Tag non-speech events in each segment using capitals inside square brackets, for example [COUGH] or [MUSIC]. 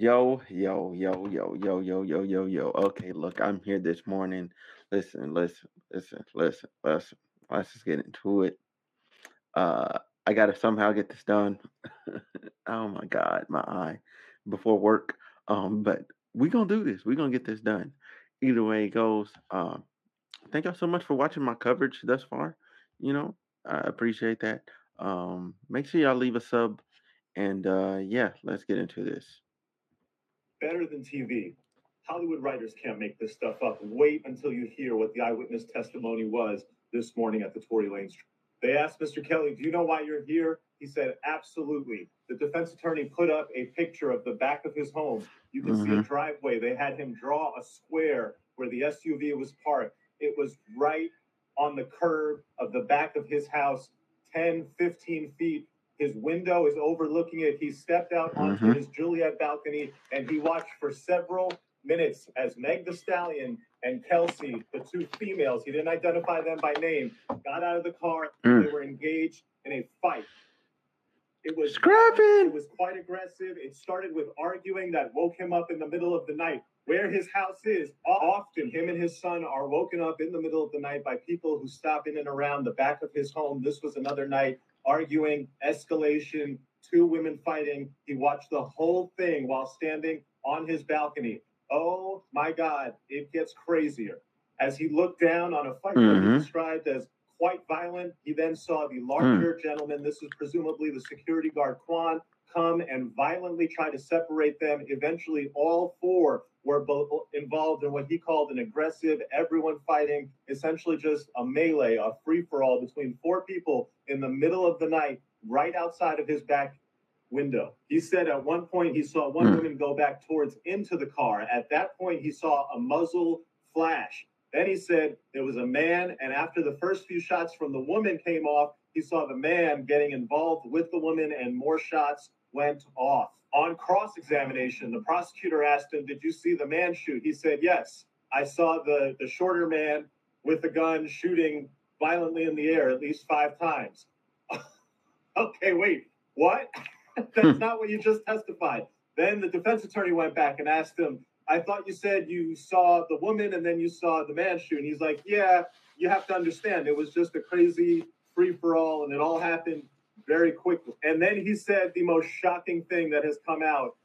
Yo, yo, yo, yo, yo, yo, yo, yo, yo. Okay, look, I'm here this morning. Listen, listen, listen, listen, listen. Let's just get into it. Uh, I gotta somehow get this done. [LAUGHS] oh my God, my eye before work. Um, but we gonna do this. we gonna get this done. Either way it goes. Um, thank y'all so much for watching my coverage thus far. You know, I appreciate that. Um, make sure y'all leave a sub, and uh, yeah, let's get into this better than TV. Hollywood writers can't make this stuff up. Wait until you hear what the eyewitness testimony was this morning at the Tory Lanez. They asked Mr. Kelly, Do you know why you're here? He said, Absolutely. The defense attorney put up a picture of the back of his home. You can mm-hmm. see a mm-hmm. driveway. They had him draw a square where the SUV was parked. It was right on the curb of the back of his house, 10, 15 feet his window is overlooking it. He stepped out onto mm-hmm. his Juliet balcony and he watched for several minutes as Meg the Stallion and Kelsey, the two females, he didn't identify them by name, got out of the car. Mm. They were engaged in a fight. It was scrapping. It was quite aggressive. It started with arguing that woke him up in the middle of the night. Where his house is, often him and his son are woken up in the middle of the night by people who stop in and around the back of his home. This was another night arguing, escalation, two women fighting. He watched the whole thing while standing on his balcony. Oh my God, it gets crazier. As he looked down on a fight mm-hmm. that he mm-hmm. described as quite violent, he then saw the larger mm. gentleman, this is presumably the security guard Quan, come and violently try to separate them. Eventually, all four were both involved in what he called an aggressive, everyone fighting, essentially just a melee, a free for all between four people in the middle of the night, right outside of his back window. He said at one point he saw one mm. woman go back towards into the car. At that point, he saw a muzzle flash. Then he said there was a man, and after the first few shots from the woman came off, he saw the man getting involved with the woman, and more shots went off. On cross examination, the prosecutor asked him, Did you see the man shoot? He said, Yes. I saw the, the shorter man with the gun shooting violently in the air at least five times. [LAUGHS] okay, wait, what? [LAUGHS] That's hmm. not what you just testified. Then the defense attorney went back and asked him, I thought you said you saw the woman and then you saw the man shoot. And he's like, Yeah, you have to understand, it was just a crazy free for all, and it all happened very quickly. And then he said the most shocking thing that has come out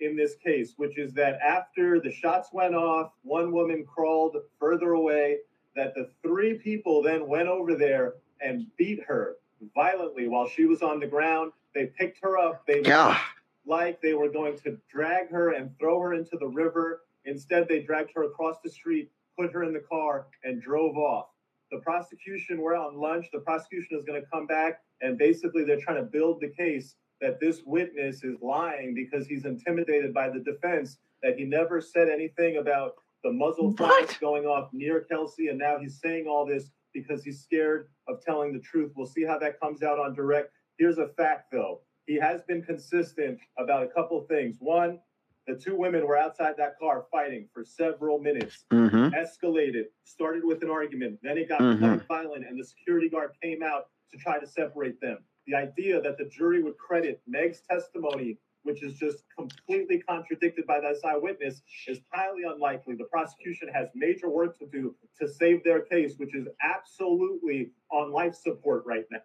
in this case, which is that after the shots went off, one woman crawled further away, that the three people then went over there and beat her violently while she was on the ground. They picked her up. They yeah. like they were going to drag her and throw her into the river. Instead, they dragged her across the street, put her in the car, and drove off. The prosecution, we're on lunch. The prosecution is going to come back and basically, they're trying to build the case that this witness is lying because he's intimidated by the defense, that he never said anything about the muzzle flash going off near Kelsey. And now he's saying all this because he's scared of telling the truth. We'll see how that comes out on direct. Here's a fact, though. He has been consistent about a couple things. One, the two women were outside that car fighting for several minutes, mm-hmm. escalated, started with an argument, then it got mm-hmm. violent, and the security guard came out to try to separate them. The idea that the jury would credit Meg's testimony, which is just completely contradicted by this eyewitness, is highly unlikely. The prosecution has major work to do to save their case, which is absolutely on life support right now.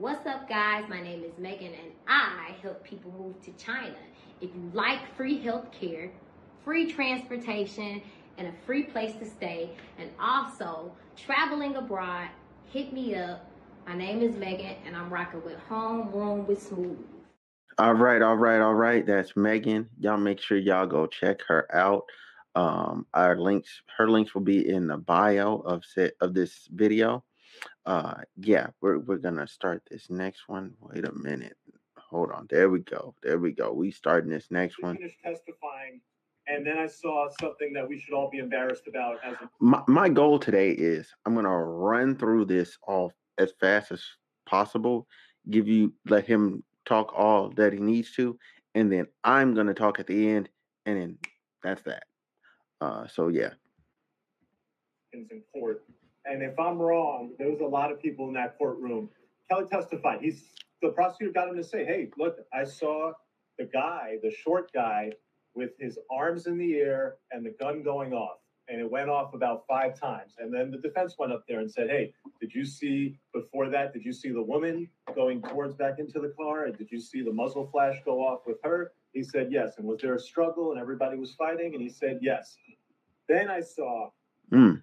What's up, guys? My name is Megan, and I help people move to China. If you like free health care, free transportation, and a free place to stay, and also traveling abroad, hit me up my name is Megan, and I'm rocking with Homeroom with Smooth. All right, all right, all right. That's Megan. Y'all make sure y'all go check her out. Um, our links, her links will be in the bio of set of this video. Uh, yeah, we're we're gonna start this next one. Wait a minute. Hold on. There we go. There we go. We starting this next one. Testifying, and then I saw something that we should all be embarrassed about. As a- my my goal today is I'm gonna run through this all as fast as possible, give you let him talk all that he needs to, and then I'm gonna talk at the end, and then that's that. Uh, so yeah. In court, and if I'm wrong, there was a lot of people in that courtroom. Kelly testified. He's the prosecutor got him to say, "Hey, look, I saw the guy, the short guy, with his arms in the air and the gun going off. And it went off about five times. And then the defense went up there and said, Hey, did you see before that? Did you see the woman going towards back into the car? And did you see the muzzle flash go off with her? He said, Yes. And was there a struggle and everybody was fighting? And he said, Yes. Then I saw Mm.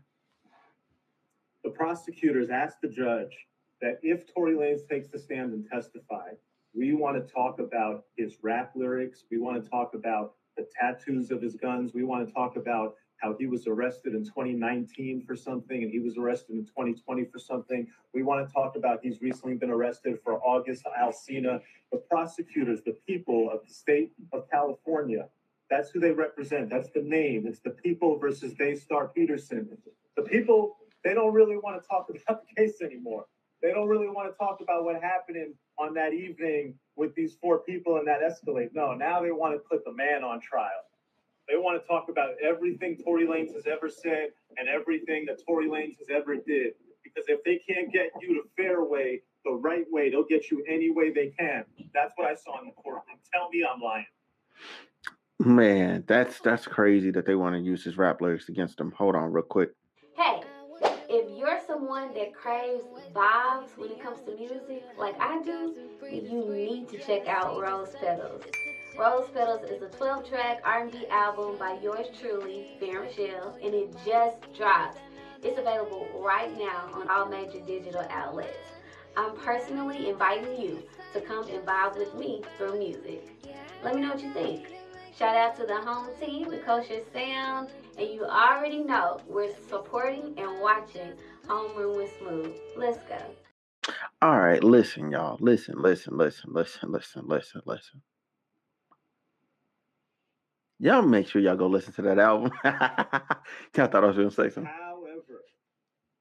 Prosecutors asked the judge that if Tory Lanez takes the stand and testify, we want to talk about his rap lyrics. We want to talk about the tattoos of his guns. We want to talk about how he was arrested in 2019 for something and he was arrested in 2020 for something. We want to talk about he's recently been arrested for August Alsina. The prosecutors, the people of the state of California, that's who they represent. That's the name. It's the people versus Daystar Peterson. The people, they don't really want to talk [LAUGHS] about the case anymore. They don't really want to talk about what happened on that evening with these four people in that Escalade. No, now they want to put the man on trial. They want to talk about everything Tory Lanez has ever said and everything that Tory Lanez has ever did. Because if they can't get you the fair way, the right way, they'll get you any way they can. That's what I saw in the courtroom. Tell me I'm lying. Man, that's that's crazy that they want to use his rap lyrics against him. Hold on, real quick. Hey, if you're someone that craves vibes when it comes to music, like I do, you need to check out Rose Petals. Rose Petals is a 12-track R&B album by yours truly, Fair Michelle, and it just dropped. It's available right now on all major digital outlets. I'm personally inviting you to come and vibe with me through music. Let me know what you think. Shout out to the home team, the Kosher Sound, and you already know we're supporting and watching Homeroom with Smooth. Let's go. All right, listen, y'all. Listen, listen, listen, listen, listen, listen, listen. Y'all make sure y'all go listen to that album. [LAUGHS] I thought I was gonna say something. However,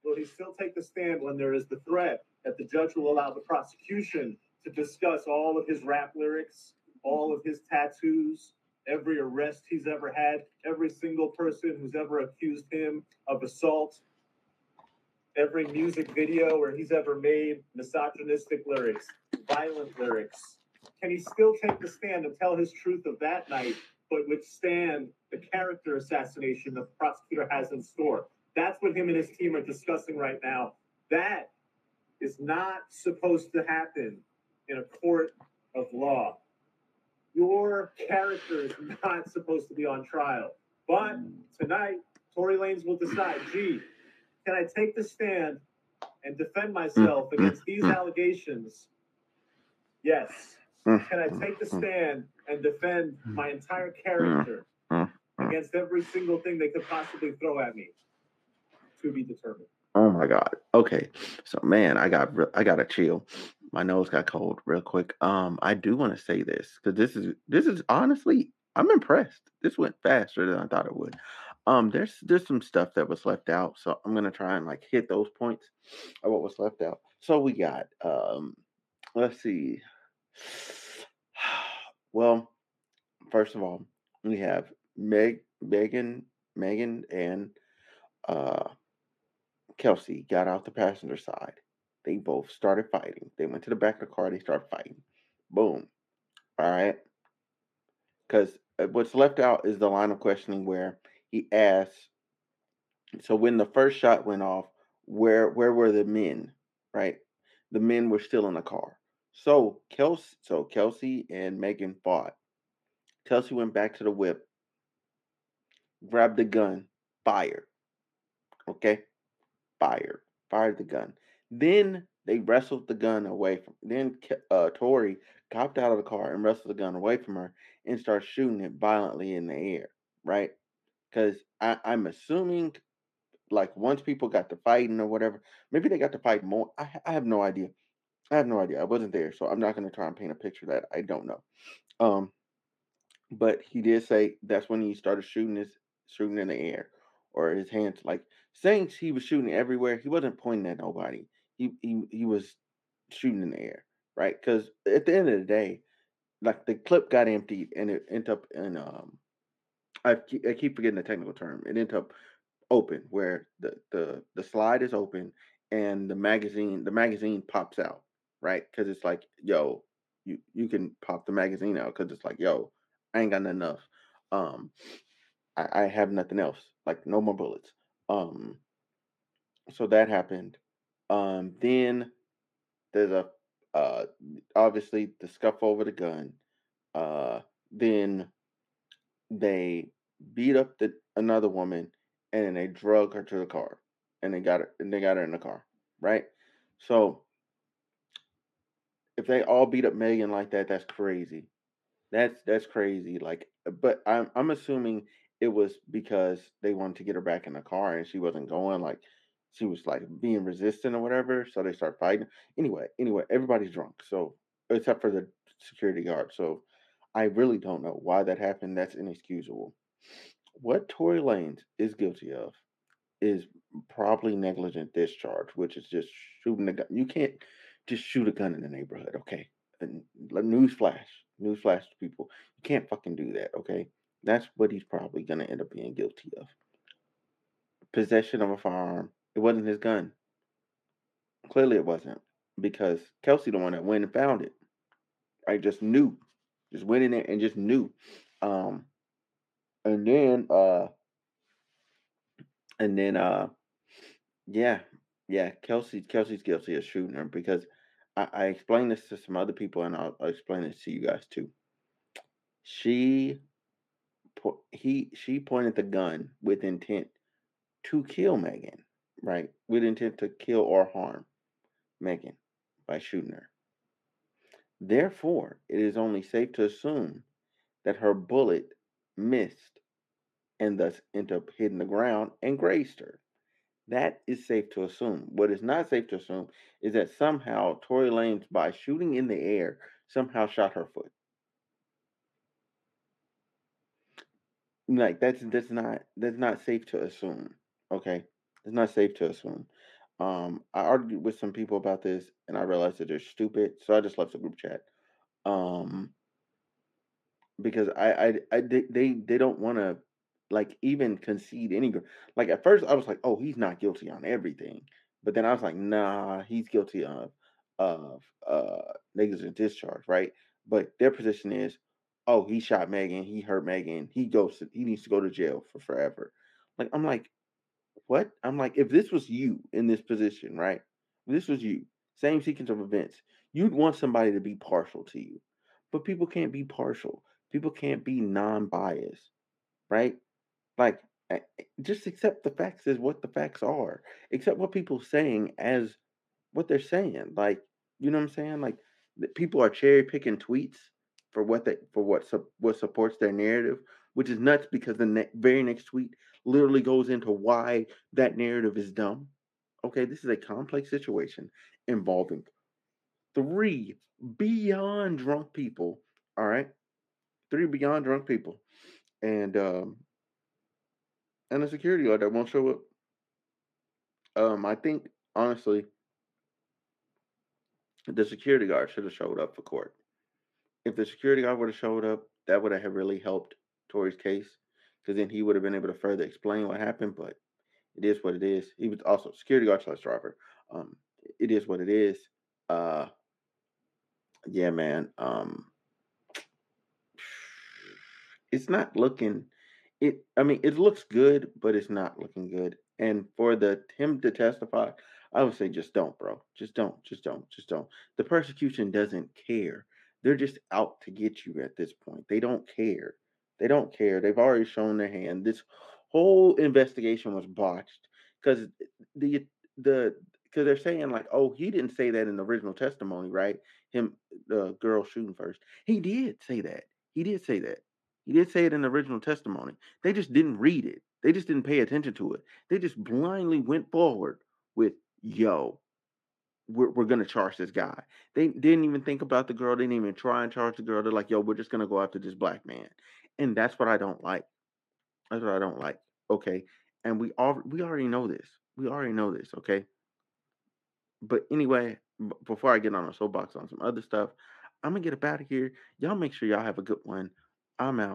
will he still take the stand when there is the threat that the judge will allow the prosecution to discuss all of his rap lyrics, all of his tattoos, every arrest he's ever had, every single person who's ever accused him of assault, every music video where he's ever made misogynistic lyrics, violent lyrics? Can he still take the stand and tell his truth of that night, but withstand the character assassination the prosecutor has in store? That's what him and his team are discussing right now. That is not supposed to happen in a court of law. Your character is not supposed to be on trial. But tonight, Tory Lanez will decide, gee, can I take the stand and defend myself against these allegations? Yes. Can I take the stand and defend my entire character against every single thing they could possibly throw at me? To be determined. Oh my god. Okay. So man, I got I got to chill. My nose got cold real quick. Um, I do want to say this because this is this is honestly I'm impressed. This went faster than I thought it would. Um, there's there's some stuff that was left out, so I'm gonna try and like hit those points of what was left out. So we got um, let's see. [SIGHS] Well, first of all, we have Meg, Megan, Megan, and uh, Kelsey got out the passenger side. They both started fighting. They went to the back of the car. They started fighting. Boom. All right. Because uh, what's left out is the line of questioning where he asks. So when the first shot went off, where where were the men? Right. The men were still in the car. So Kelsey, so Kelsey and Megan fought. Kelsey went back to the whip, grabbed the gun, fired. Okay, fired, fired the gun. Then they wrestled the gun away from. Then uh, Tory copped out of the car and wrestled the gun away from her and started shooting it violently in the air. Right? Because I'm assuming, like once people got to fighting or whatever, maybe they got to fight more. I, I have no idea. I have no idea. I wasn't there, so I'm not going to try and paint a picture that I don't know. Um, but he did say that's when he started shooting his shooting in the air or his hands like saying he was shooting everywhere. He wasn't pointing at nobody. He he he was shooting in the air, right? Because at the end of the day, like the clip got emptied and it ended up in um. I keep, I keep forgetting the technical term. It ended up open where the the the slide is open and the magazine the magazine pops out right? Because it's like, yo, you you can pop the magazine out because it's like, yo, I ain't got nothing else. Um, I, I have nothing else, like no more bullets. Um, so that happened. Um, then there's a uh, obviously the scuff over the gun. Uh, then they beat up the another woman, and then they drug her to the car, and they got her, and they got her in the car, right? So if they all beat up Megan like that, that's crazy. That's that's crazy. Like, but I'm I'm assuming it was because they wanted to get her back in the car and she wasn't going. Like, she was like being resistant or whatever. So they start fighting. Anyway, anyway, everybody's drunk. So except for the security guard. So I really don't know why that happened. That's inexcusable. What Tory Lanez is guilty of is probably negligent discharge, which is just shooting a gun. You can't just shoot a gun in the neighborhood, okay? And news flash, news flash to people. You can't fucking do that, okay? That's what he's probably gonna end up being guilty of. Possession of a firearm. It wasn't his gun. Clearly, it wasn't because Kelsey, the one that went and found it, I just knew, just went in there and just knew. Um, and then, uh, and then, uh, yeah, yeah, Kelsey, Kelsey's guilty of shooting her because I, I explained this to some other people, and I'll, I'll explain this to you guys too. She, he, she pointed the gun with intent to kill Megan, right? With intent to kill or harm Megan by shooting her. Therefore, it is only safe to assume that her bullet missed and thus ended up hitting the ground and grazed her. That is safe to assume. What is not safe to assume is that somehow Tory Lanez, by shooting in the air, somehow shot her foot. Like that's that's not that's not safe to assume. Okay, it's not safe to assume. Um, I argued with some people about this, and I realized that they're stupid, so I just left the group chat. Um, because I I, I they they don't want to like even concede any like at first I was like, oh, he's not guilty on everything. But then I was like, nah, he's guilty of of uh negligent discharge, right? But their position is, oh, he shot Megan, he hurt Megan, he goes to, he needs to go to jail for forever. Like I'm like, what? I'm like, if this was you in this position, right? If this was you, same sequence of events, you'd want somebody to be partial to you. But people can't be partial. People can't be non-biased, right? Like, eh, eh, just accept the facts as what the facts are. Accept what people saying as what they're saying. Like, you know what I'm saying? Like, people are cherry picking tweets for what they for what su- what supports their narrative, which is nuts because the ne- very next tweet literally goes into why that narrative is dumb. Okay, this is a complex situation involving three beyond drunk people. All right, three beyond drunk people, and um, and a security guard that won't show up. Um, I think honestly, the security guard should have showed up for court. If the security guard would have showed up, that would have really helped Tory's case, because then he would have been able to further explain what happened. But it is what it is. He was also security guard slash driver. Um, it is what it is. Uh, yeah, man. Um, it's not looking it I mean it looks good, but it's not looking good. And for the him to testify, I would say just don't, bro. Just don't. Just don't. Just don't. The persecution doesn't care. They're just out to get you at this point. They don't care. They don't care. They've already shown their hand. This whole investigation was botched because the the because they're saying like, oh, he didn't say that in the original testimony, right? Him, the girl shooting first. He did say that. He did say that. He did say it in the original testimony. They just didn't read it. They just didn't pay attention to it. They just blindly went forward with, yo, we're, we're going to charge this guy. They didn't even think about the girl. They didn't even try and charge the girl. They're like, yo, we're just going to go after this black man. And that's what I don't like. That's what I don't like. Okay. And we all we already know this. We already know this. Okay. But anyway, b- before I get on a soapbox on some other stuff, I'm gonna get up out of here. Y'all make sure y'all have a good one. I'm out.